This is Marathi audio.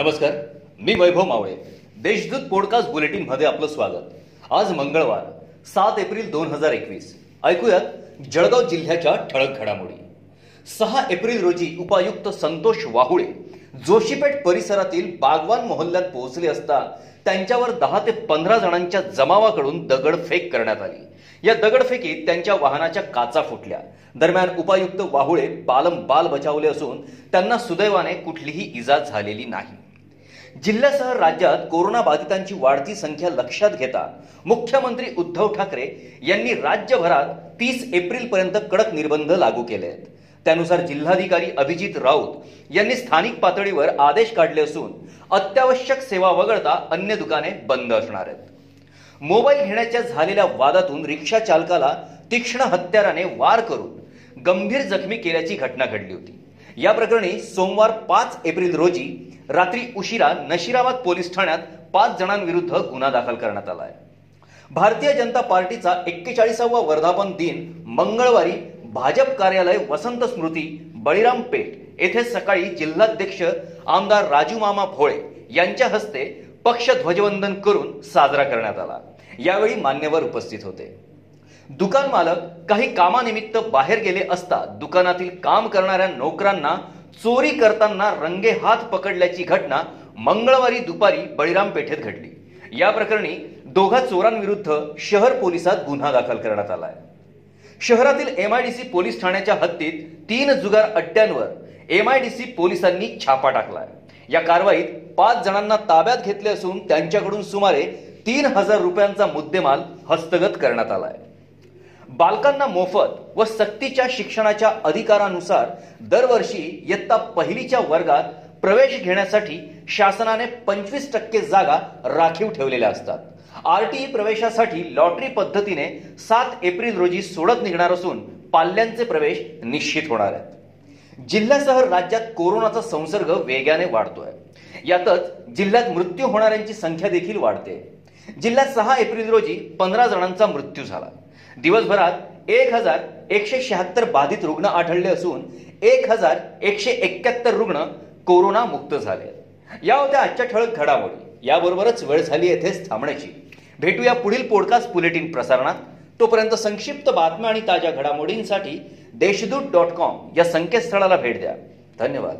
नमस्कार मी वैभव मावळे. देशदूत पॉडकास्ट बुलेटिनमध्ये आपलं स्वागत. आज मंगळवार सात एप्रिल दोन हजार एकवीस. ऐकूयात जळगाव जिल्ह्याच्या ठळक घडामोडी. सहा एप्रिल रोजी उपायुक्त संतोष वाहुळे जोशीपेठ परिसरातील बागवान मोहल्ल्यात पोहोचले असता त्यांच्यावर दहा ते पंधरा जणांच्या जमावाकडून दगडफेक करण्यात आली. या दगडफेकीत त्यांच्या वाहनाच्या काचा फुटल्या. दरम्यान उपायुक्त वाहुळे बालम बाल बचावले असून त्यांना सुदैवाने कुठलीही इजा झालेली नाही. जिल्ह्यासह राज्यात कोरोना बाधितांची वाढती संख्या लक्षात घेता मुख्यमंत्री उद्धव ठाकरे यांनी राज्यभरात तीस एप्रिल पर्यंत कडक निर्बंध लागू केले आहेत त्यानुसार जिल्हाधिकारी अभिजित राऊत यांनी स्थानिक पातळीवर आदेश काढले असून अत्यावश्यक सेवा वगळता अन्य दुकाने बंद असणार आहेत. मोबाईल घेण्याच्या झालेल्या वादातून रिक्षा चालकाला तीक्ष्ण हत्याराने वार करून गंभीर जखमी केल्याची घटना घडली होती. या प्रकरणी सोमवार पाच एप्रिल रोजी रात्री उशिरा नशिराबाद पोलीस ठाण्यात पाच जणांविरुद्ध गुन्हा दाखल करण्यात आला आहे भारतीय जनता पार्टीचा एक्केचाळीसावा वर्धापन दिन मंगळवारी भाजप कार्यालय वसंत स्मृती बळीराम पेठ येथे सकाळी जिल्हाध्यक्ष आमदार राजू मामा भोळे यांच्या हस्ते पक्ष ध्वजवंदन करून साजरा करण्यात आला. यावेळी मान्यवर उपस्थित होते. दुकान मालक काही कामानिमित्त बाहेर गेले असता दुकानातील काम करणाऱ्या नोकरांना चोरी करताना रंगे हात पकडल्याची घटना मंगळवारी दुपारी बळीराम पेठेत घडली. या प्रकरणी दोघा चोरांविरुद्ध शहर पोलिसात गुन्हा दाखल करण्यात आलाय. शहरातील एमआयडीसी पोलीस ठाण्याच्या हद्दीत तीन जुगार अड्ड्यांवर एमआयडीसी पोलिसांनी छापा टाकलाय. या कारवाईत पाच जणांना ताब्यात घेतले असून त्यांच्याकडून सुमारे तीन हजार रुपयांचा मुद्देमाल हस्तगत करण्यात आलाय. बालकांना मोफत व सक्तीच्या शिक्षणाच्या अधिकारानुसार दरवर्षी इयत्ता पहिलीच्या वर्गात प्रवेश घेण्यासाठी शासनाने पंचवीस टक्के जागा राखीव ठेवलेल्या असतात. आरटीई प्रवेशासाठी लॉटरी पद्धतीने सात एप्रिल रोजी सोडत निघणार असून पाल्यांचे प्रवेश निश्चित होणार आहेत. जिल्ह्यासह राज्यात कोरोनाचा संसर्ग वेगाने वाढतोय. यातच जिल्ह्यात मृत्यू होणाऱ्यांची संख्या देखील वाढते. जिल्ह्यात सहा एप्रिल रोजी पंधरा जणांचा मृत्यू झाला. दिवसभरात एक हजार एकशे शहात्तर बाधित रुग्ण आढळले असून एक हजार एकशे एक्क्याहत्तर रुग्ण कोरोना मुक्त झाले. या होत्या आजच्या ठळक घडामोडी. याबरोबरच वेळ झाली येथेच थांबण्याची. भेटूया पुढील पॉडकास्ट बुलेटिन प्रसारणात. तोपर्यंत संक्षिप्त बातम्या आणि ताज्या घडामोडींसाठी देशदूत डॉट कॉम या संकेतस्थळाला भेट द्या. धन्यवाद.